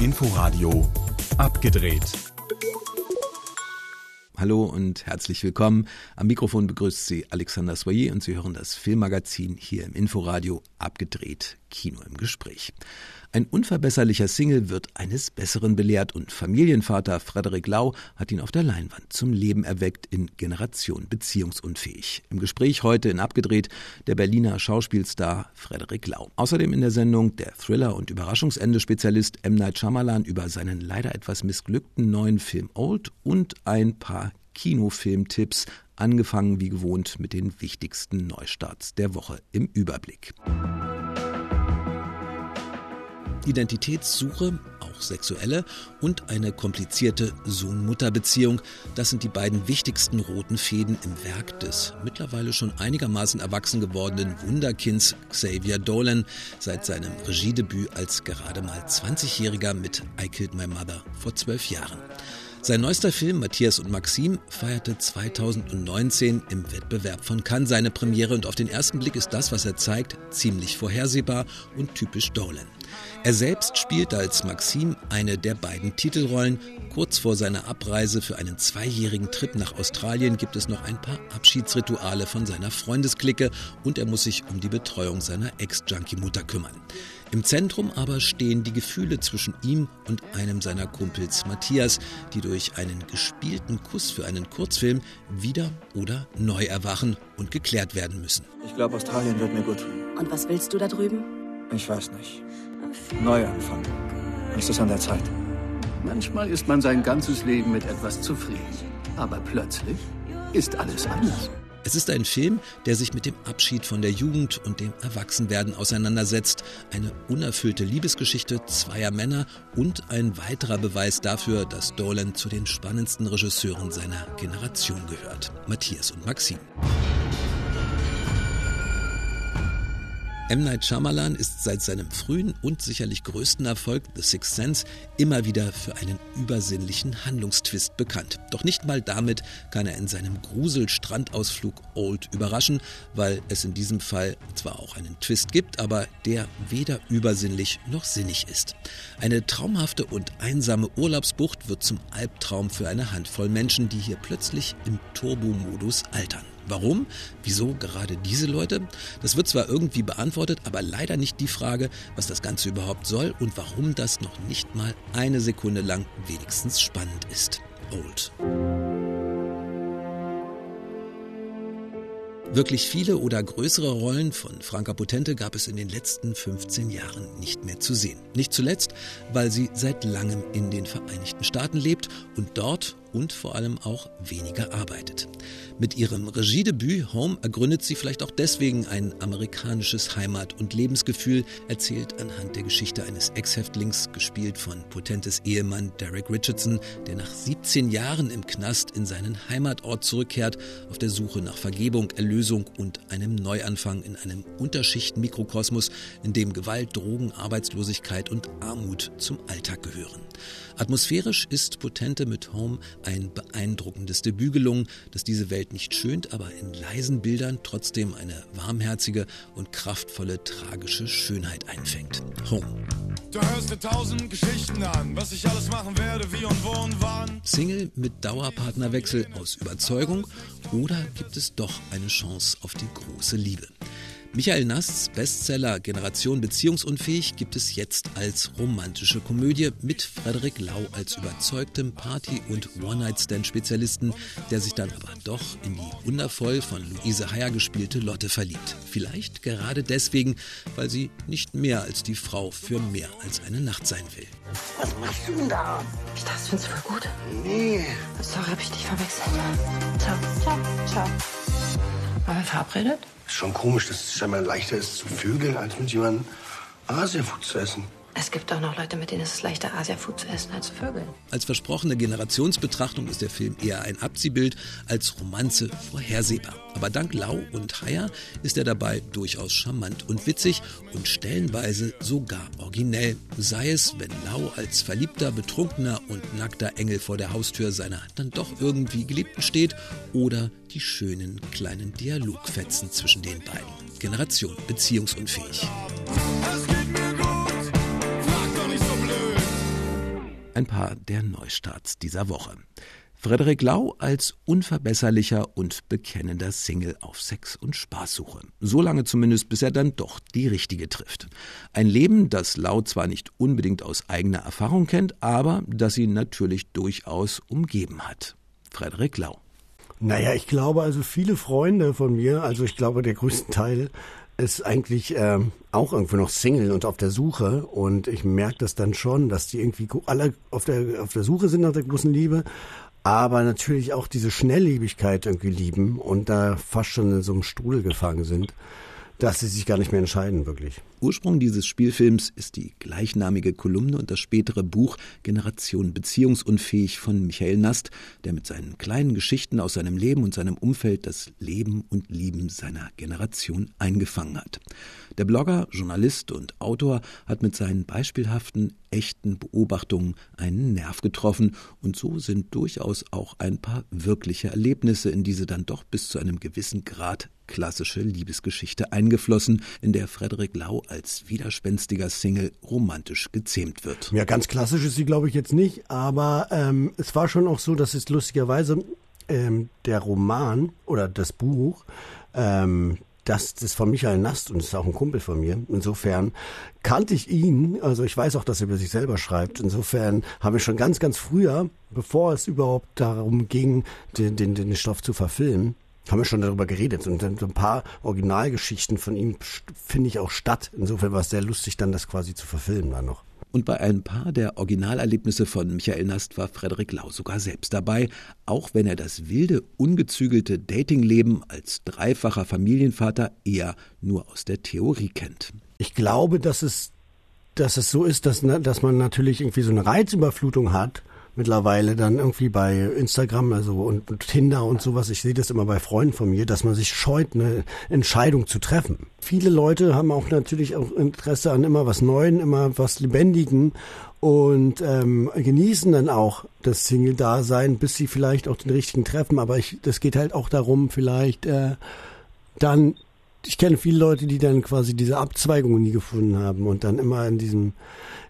Inforadio abgedreht. Hallo und herzlich willkommen. Am Mikrofon begrüßt Sie Alexander Soyer und Sie hören das Filmmagazin hier im Inforadio abgedreht Kino im Gespräch. Ein unverbesserlicher Single wird eines Besseren belehrt und Familienvater Frederik Lau hat ihn auf der Leinwand zum Leben erweckt in Generation beziehungsunfähig. Im Gespräch heute in Abgedreht der Berliner Schauspielstar Frederik Lau. Außerdem in der Sendung der Thriller- und Überraschungsende-Spezialist M. Night Shyamalan über seinen leider etwas missglückten neuen Film Old und ein paar Kinofilmtipps, angefangen wie gewohnt mit den wichtigsten Neustarts der Woche im Überblick. Identitätssuche, auch sexuelle, und eine komplizierte Sohn-Mutter-Beziehung, das sind die beiden wichtigsten roten Fäden im Werk des mittlerweile schon einigermaßen erwachsen gewordenen Wunderkinds Xavier Dolan seit seinem Regiedebüt als gerade mal 20-Jähriger mit I Killed My Mother vor zwölf Jahren. Sein neuester Film Matthias und Maxim feierte 2019 im Wettbewerb von Cannes seine Premiere und auf den ersten Blick ist das, was er zeigt, ziemlich vorhersehbar und typisch Dolan. Er selbst spielt als Maxim eine der beiden Titelrollen. Kurz vor seiner Abreise für einen zweijährigen Trip nach Australien gibt es noch ein paar Abschiedsrituale von seiner Freundesklicke und er muss sich um die Betreuung seiner Ex-Junkie-Mutter kümmern. Im Zentrum aber stehen die Gefühle zwischen ihm und einem seiner Kumpels Matthias, die durch einen gespielten Kuss für einen Kurzfilm wieder oder neu erwachen und geklärt werden müssen. Ich glaube, Australien wird mir gut tun. Und was willst du da drüben? Ich weiß nicht. Neu anfangen. Ist es an der Zeit? Manchmal ist man sein ganzes Leben mit etwas zufrieden. Aber plötzlich ist alles anders. Es ist ein Film, der sich mit dem Abschied von der Jugend und dem Erwachsenwerden auseinandersetzt. Eine unerfüllte Liebesgeschichte zweier Männer und ein weiterer Beweis dafür, dass Dolan zu den spannendsten Regisseuren seiner Generation gehört. Matthias und Maxim. M. Night Shyamalan ist seit seinem frühen und sicherlich größten Erfolg The Sixth Sense immer wieder für einen übersinnlichen Handlungstwist bekannt. Doch nicht mal damit kann er in seinem Grusel-Strandausflug Old überraschen, weil es in diesem Fall zwar auch einen Twist gibt, aber der weder übersinnlich noch sinnig ist. Eine traumhafte und einsame Urlaubsbucht wird zum Albtraum für eine Handvoll Menschen, die hier plötzlich im Turbo-Modus altern. Warum? Wieso gerade diese Leute? Das wird zwar irgendwie beantwortet, aber leider nicht die Frage, was das Ganze überhaupt soll und warum das noch nicht mal eine Sekunde lang wenigstens spannend ist. Old. Wirklich viele oder größere Rollen von Franka Potente gab es in den letzten 15 Jahren nicht mehr zu sehen. Nicht zuletzt, weil sie seit langem in den Vereinigten Staaten lebt und dort und vor allem auch weniger arbeitet. Mit ihrem Regiedebüt Home ergründet sie vielleicht auch deswegen ein amerikanisches Heimat- und Lebensgefühl, erzählt anhand der Geschichte eines Ex-Häftlings, gespielt von Potentes Ehemann Derek Richardson, der nach 17 Jahren im Knast in seinen Heimatort zurückkehrt, auf der Suche nach Vergebung, Erlösung und einem Neuanfang in einem Unterschicht-Mikrokosmos, in dem Gewalt, Drogen, Arbeitslosigkeit und Armut zum Alltag gehören. Atmosphärisch ist Potente mit Home ein beeindruckendes Debüt gelungen, das diese Welt nicht schönt, aber in leisen Bildern trotzdem eine warmherzige und kraftvolle tragische Schönheit einfängt. Home. Du hörst dir tausend Geschichten an, was ich alles machen werde, wie und wo und wann. Single mit Dauerpartnerwechsel aus Überzeugung oder gibt es doch eine Chance auf die große Liebe? Michael Nasts Bestseller Generation Beziehungsunfähig gibt es jetzt als romantische Komödie mit Frederik Lau als überzeugtem Party- und One-Night-Stand-Spezialisten, der sich dann aber doch in die wundervoll von Luise Heyer gespielte Lotte verliebt. Vielleicht gerade deswegen, weil sie nicht mehr als die Frau für mehr als eine Nacht sein will. Was machst du denn da? Ich dachte, das findest du voll gut. Nee. Sorry, hab ich dich verwechselt. Ciao. Ciao. Ciao. Waren wir verabredet? Ist schon komisch, dass es scheinbar leichter ist zu vögeln, als mit jemandem Asiafood zu essen. Es gibt auch noch Leute, mit denen ist es leichter, Asia-Food zu essen als Vögeln. Als versprochene Generationsbetrachtung ist der Film eher ein Abziehbild als Romanze vorhersehbar. Aber dank Lau und Haier ist er dabei durchaus charmant und witzig und stellenweise sogar originell. Sei es, wenn Lau als verliebter, betrunkener und nackter Engel vor der Haustür seiner dann doch irgendwie Geliebten steht oder die schönen kleinen Dialogfetzen zwischen den beiden. Generation beziehungsunfähig. Ein paar der Neustarts dieser Woche. Frederik Lau als unverbesserlicher und bekennender Single auf Sex- und Spaßsuche. So lange zumindest, bis er dann doch die richtige trifft. Ein Leben, das Lau zwar nicht unbedingt aus eigener Erfahrung kennt, aber das ihn natürlich durchaus umgeben hat. Frederik Lau. Naja, ich glaube also viele Freunde von mir, also ich glaube der größte Teil ist eigentlich ähm, auch irgendwo noch Single und auf der Suche. Und ich merke das dann schon, dass die irgendwie alle auf der auf der Suche sind nach der großen Liebe, aber natürlich auch diese Schnelllebigkeit irgendwie lieben und da fast schon in so einem Strudel gefangen sind dass sie sich gar nicht mehr entscheiden, wirklich. Ursprung dieses Spielfilms ist die gleichnamige Kolumne und das spätere Buch Generation Beziehungsunfähig von Michael Nast, der mit seinen kleinen Geschichten aus seinem Leben und seinem Umfeld das Leben und Lieben seiner Generation eingefangen hat. Der Blogger, Journalist und Autor hat mit seinen beispielhaften, echten Beobachtungen einen Nerv getroffen und so sind durchaus auch ein paar wirkliche Erlebnisse in diese dann doch bis zu einem gewissen Grad klassische Liebesgeschichte eingeflossen, in der Frederik Lau als widerspenstiger Single romantisch gezähmt wird. Ja, ganz klassisch ist sie, glaube ich, jetzt nicht, aber ähm, es war schon auch so, dass es lustigerweise ähm, der Roman oder das Buch, ähm, das, das ist von Michael Nast und ist auch ein Kumpel von mir. Insofern kannte ich ihn, also ich weiß auch, dass er über sich selber schreibt. Insofern habe ich schon ganz, ganz früher, bevor es überhaupt darum ging, den, den, den Stoff zu verfilmen, haben wir schon darüber geredet. Und dann so ein paar Originalgeschichten von ihm finde ich auch statt. Insofern war es sehr lustig, dann das quasi zu verfilmen dann noch. Und bei ein paar der Originalerlebnisse von Michael Nast war Frederik Lau sogar selbst dabei, auch wenn er das wilde, ungezügelte Datingleben als dreifacher Familienvater eher nur aus der Theorie kennt. Ich glaube, dass es, dass es so ist, dass, dass man natürlich irgendwie so eine Reizüberflutung hat mittlerweile dann irgendwie bei Instagram also und, und Tinder und sowas. Ich sehe das immer bei Freunden von mir, dass man sich scheut, eine Entscheidung zu treffen. Viele Leute haben auch natürlich auch Interesse an immer was Neuen, immer was Lebendigen und ähm, genießen dann auch das Single-Dasein, bis sie vielleicht auch den richtigen treffen. Aber ich, das geht halt auch darum, vielleicht äh, dann ich kenne viele Leute, die dann quasi diese Abzweigung nie gefunden haben und dann immer in diesem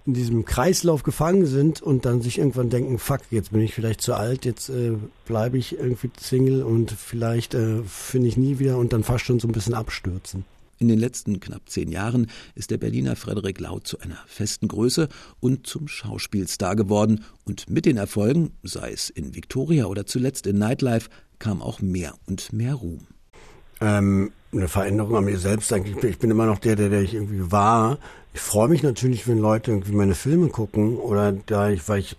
in diesem Kreislauf gefangen sind und dann sich irgendwann denken, fuck, jetzt bin ich vielleicht zu alt, jetzt äh, bleibe ich irgendwie Single und vielleicht äh, finde ich nie wieder und dann fast schon so ein bisschen abstürzen. In den letzten knapp zehn Jahren ist der Berliner Frederik Lau zu einer festen Größe und zum Schauspielstar geworden. Und mit den Erfolgen, sei es in Victoria oder zuletzt in Nightlife, kam auch mehr und mehr Ruhm. Ähm, eine Veränderung an mir selbst eigentlich. Ich bin immer noch der, der, der ich irgendwie war. Ich freue mich natürlich, wenn Leute irgendwie meine Filme gucken oder da ich, weil ich,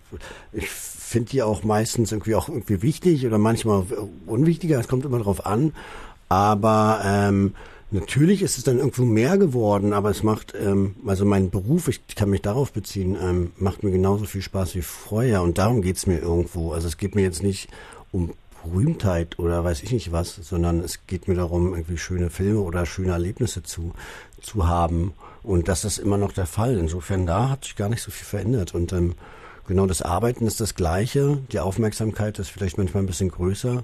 ich finde die auch meistens irgendwie auch irgendwie wichtig oder manchmal unwichtiger. Es kommt immer drauf an. Aber ähm, natürlich ist es dann irgendwo mehr geworden, aber es macht, ähm, also mein Beruf, ich kann mich darauf beziehen, ähm, macht mir genauso viel Spaß wie vorher und darum geht's mir irgendwo. Also es geht mir jetzt nicht um Berühmtheit oder weiß ich nicht was, sondern es geht mir darum, irgendwie schöne Filme oder schöne Erlebnisse zu, zu haben. Und das ist immer noch der Fall. Insofern da hat sich gar nicht so viel verändert. Und ähm, genau das Arbeiten ist das Gleiche. Die Aufmerksamkeit ist vielleicht manchmal ein bisschen größer.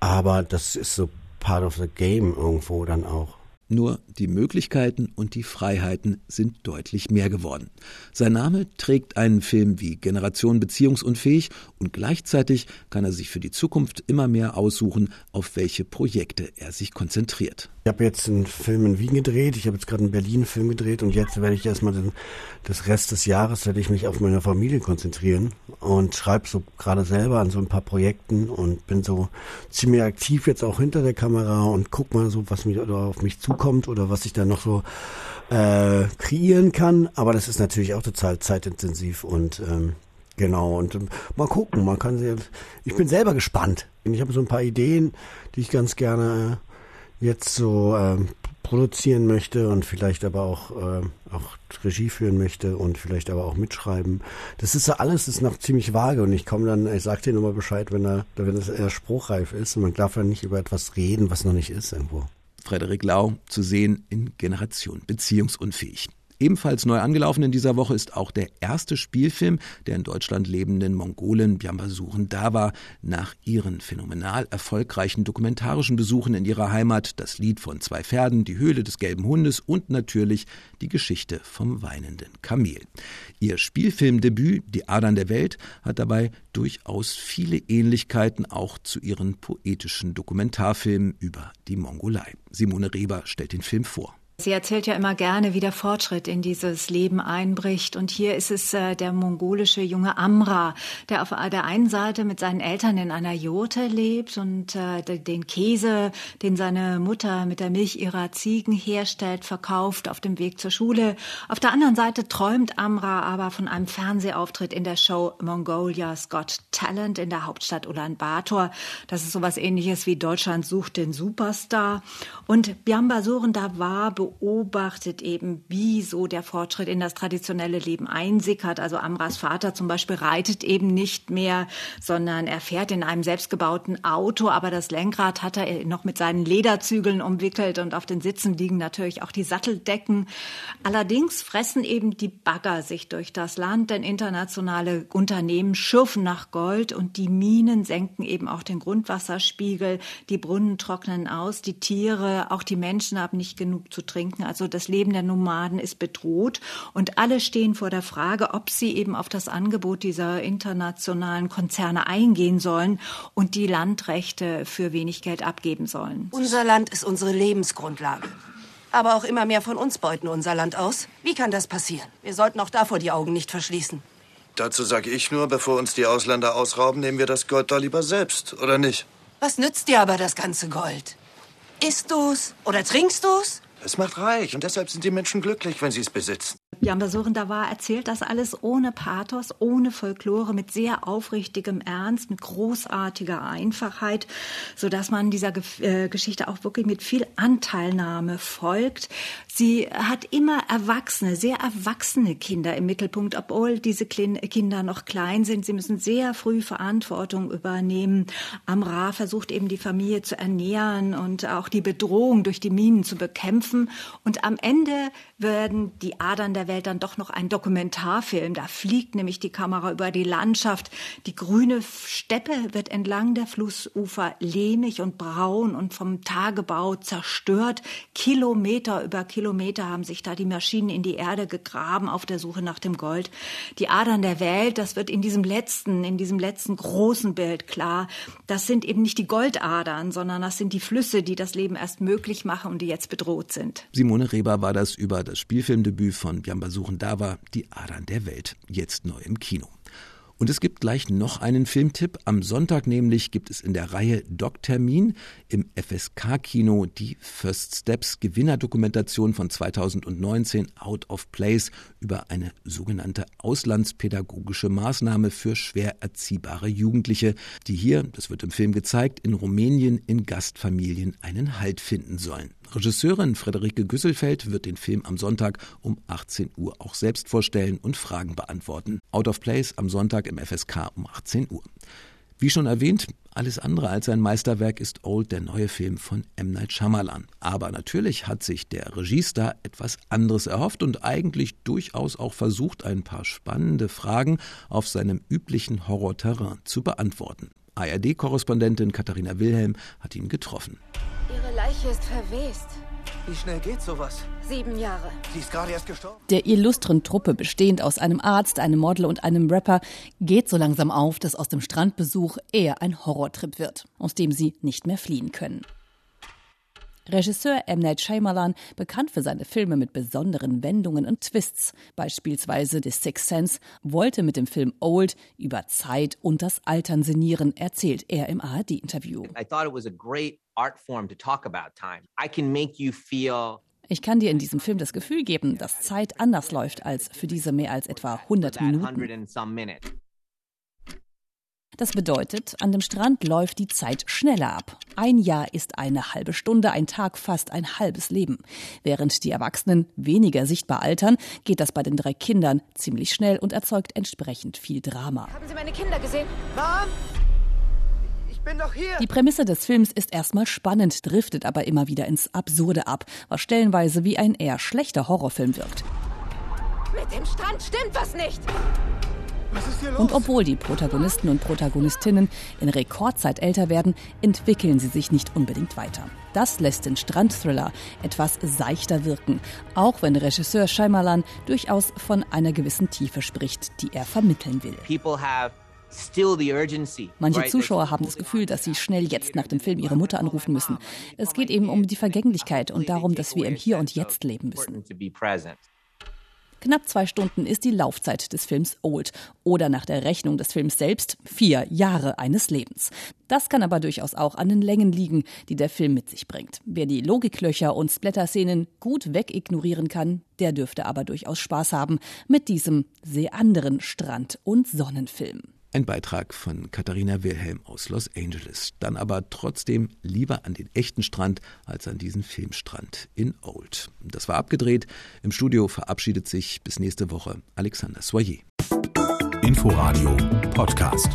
Aber das ist so part of the game irgendwo dann auch. Nur die Möglichkeiten und die Freiheiten sind deutlich mehr geworden. Sein Name trägt einen Film wie Generation beziehungsunfähig und gleichzeitig kann er sich für die Zukunft immer mehr aussuchen, auf welche Projekte er sich konzentriert. Ich habe jetzt einen Film in Wien gedreht, ich habe jetzt gerade einen Berlin Film gedreht und jetzt werde ich erstmal den, das Rest des Jahres werde ich mich auf meine Familie konzentrieren und schreibe so gerade selber an so ein paar Projekten und bin so ziemlich aktiv jetzt auch hinter der Kamera und guck mal so, was mich oder auf mich zukommt oder was ich da noch so äh, kreieren kann. Aber das ist natürlich auch total zeitintensiv und ähm, Genau, und ähm, mal gucken, man kann sie, ich bin selber gespannt. Ich habe so ein paar Ideen, die ich ganz gerne jetzt so ähm, produzieren möchte und vielleicht aber auch, äh, auch Regie führen möchte und vielleicht aber auch mitschreiben. Das ist ja alles ist noch ziemlich vage und ich komme dann, ich sag dir nochmal Bescheid, wenn er, wenn es eher spruchreif ist und man darf ja nicht über etwas reden, was noch nicht ist irgendwo. Frederik Lau zu sehen in Generation Beziehungsunfähig. Ebenfalls neu angelaufen in dieser Woche ist auch der erste Spielfilm der in Deutschland lebenden Mongolen Byambasuren Dawa nach ihren phänomenal erfolgreichen dokumentarischen Besuchen in ihrer Heimat das Lied von zwei Pferden, die Höhle des gelben Hundes und natürlich die Geschichte vom weinenden Kamel. Ihr Spielfilmdebüt Die Adern der Welt hat dabei durchaus viele Ähnlichkeiten auch zu ihren poetischen Dokumentarfilmen über die Mongolei. Simone Reber stellt den Film vor. Sie erzählt ja immer gerne, wie der Fortschritt in dieses Leben einbricht. Und hier ist es äh, der mongolische junge Amra, der auf der einen Seite mit seinen Eltern in einer Jurte lebt und äh, den Käse, den seine Mutter mit der Milch ihrer Ziegen herstellt, verkauft auf dem Weg zur Schule. Auf der anderen Seite träumt Amra aber von einem Fernsehauftritt in der Show Mongolia's Got Talent in der Hauptstadt Ulaanbaatar. Das ist sowas ähnliches wie Deutschland sucht den Superstar. Und Biamba Surenda war beobachtet eben, wie so der Fortschritt in das traditionelle Leben einsickert. Also Amras Vater zum Beispiel reitet eben nicht mehr, sondern er fährt in einem selbstgebauten Auto, aber das Lenkrad hat er noch mit seinen Lederzügeln umwickelt und auf den Sitzen liegen natürlich auch die Satteldecken. Allerdings fressen eben die Bagger sich durch das Land, denn internationale Unternehmen schürfen nach Gold und die Minen senken eben auch den Grundwasserspiegel, die Brunnen trocknen aus, die Tiere, auch die Menschen haben nicht genug zu trinken. Also das Leben der Nomaden ist bedroht und alle stehen vor der Frage, ob sie eben auf das Angebot dieser internationalen Konzerne eingehen sollen und die Landrechte für wenig Geld abgeben sollen. Unser Land ist unsere Lebensgrundlage. Aber auch immer mehr von uns beuten unser Land aus. Wie kann das passieren? Wir sollten auch davor die Augen nicht verschließen. Dazu sage ich nur, bevor uns die Ausländer ausrauben, nehmen wir das Gold doch lieber selbst, oder nicht? Was nützt dir aber das ganze Gold? Isst du's oder trinkst du's? Es macht reich und deshalb sind die Menschen glücklich, wenn sie es besitzen. Jan Besuren-Davar erzählt das alles ohne Pathos, ohne Folklore, mit sehr aufrichtigem Ernst, mit großartiger Einfachheit, so dass man dieser Ge äh, Geschichte auch wirklich mit viel Anteilnahme folgt. Sie hat immer erwachsene, sehr erwachsene Kinder im Mittelpunkt, obwohl diese Kinder noch klein sind. Sie müssen sehr früh Verantwortung übernehmen. Amra versucht eben die Familie zu ernähren und auch die Bedrohung durch die Minen zu bekämpfen. Und am Ende werden die Adern der Welt dann doch noch ein Dokumentarfilm. Da fliegt nämlich die Kamera über die Landschaft. Die grüne Steppe wird entlang der Flussufer lehmig und braun und vom Tagebau zerstört. Kilometer über Kilometer haben sich da die Maschinen in die Erde gegraben auf der Suche nach dem Gold. Die Adern der Welt, das wird in diesem letzten, in diesem letzten großen Bild klar. Das sind eben nicht die Goldadern, sondern das sind die Flüsse, die das Leben erst möglich machen und die jetzt bedroht sind. Simone Reber war das über das Spielfilmdebüt von Biamba Suchen Dava, Die Adern der Welt, jetzt neu im Kino. Und es gibt gleich noch einen Filmtipp. Am Sonntag nämlich gibt es in der Reihe Doc-Termin im FSK-Kino die First Steps Gewinnerdokumentation von 2019 Out of Place über eine sogenannte auslandspädagogische Maßnahme für schwer erziehbare Jugendliche, die hier, das wird im Film gezeigt, in Rumänien in Gastfamilien einen Halt finden sollen. Regisseurin Frederike Güsselfeld wird den Film am Sonntag um 18 Uhr auch selbst vorstellen und Fragen beantworten. Out of Place am Sonntag im FSK um 18 Uhr. Wie schon erwähnt, alles andere als ein Meisterwerk ist Old, der neue Film von M. Night Shyamalan. Aber natürlich hat sich der Regiestar etwas anderes erhofft und eigentlich durchaus auch versucht, ein paar spannende Fragen auf seinem üblichen Horrorterrain zu beantworten. ARD-Korrespondentin Katharina Wilhelm hat ihn getroffen. Leiche ist verwest. Wie schnell geht sowas? Sieben Jahre. Sie ist gerade erst gestorben. Der illustren Truppe, bestehend aus einem Arzt, einem Model und einem Rapper, geht so langsam auf, dass aus dem Strandbesuch eher ein Horrortrip wird, aus dem sie nicht mehr fliehen können. Regisseur M. Night Shyamalan, bekannt für seine Filme mit besonderen Wendungen und Twists, beispielsweise The Sixth Sense, wollte mit dem Film Old über Zeit und das Altern sinnieren, erzählt er im ARD-Interview. Ich kann dir in diesem Film das Gefühl geben, dass Zeit anders läuft als für diese mehr als etwa 100 Minuten. Das bedeutet, an dem Strand läuft die Zeit schneller ab. Ein Jahr ist eine halbe Stunde, ein Tag fast ein halbes Leben. Während die Erwachsenen weniger sichtbar altern, geht das bei den drei Kindern ziemlich schnell und erzeugt entsprechend viel Drama. Haben Sie meine Kinder gesehen? Mom? Ich bin doch hier. Die Prämisse des Films ist erstmal spannend, driftet aber immer wieder ins Absurde ab, was stellenweise wie ein eher schlechter Horrorfilm wirkt. Mit dem Strand stimmt was nicht. Und obwohl die Protagonisten und Protagonistinnen in Rekordzeit älter werden, entwickeln sie sich nicht unbedingt weiter. Das lässt den Strandthriller etwas seichter wirken, auch wenn Regisseur Shyamalan durchaus von einer gewissen Tiefe spricht, die er vermitteln will. People have still the urgency. Manche? Zuschauer haben das Gefühl, dass sie schnell jetzt nach dem Film ihre Mutter anrufen müssen. Es geht eben um die Vergänglichkeit und darum, dass wir im Hier und Jetzt leben müssen. Knapp zwei Stunden ist die Laufzeit des Films Old oder nach der Rechnung des Films selbst vier Jahre eines Lebens. Das kann aber durchaus auch an den Längen liegen, die der Film mit sich bringt. Wer die Logiklöcher und Splatter-Szenen gut wegignorieren kann, der dürfte aber durchaus Spaß haben mit diesem sehr anderen Strand- und Sonnenfilm. Ein Beitrag von Katharina Wilhelm aus Los Angeles. Dann aber trotzdem lieber an den echten Strand als an diesen Filmstrand in Old. Das war abgedreht. Im Studio verabschiedet sich bis nächste Woche Alexander Soyer. Inforadio Podcast.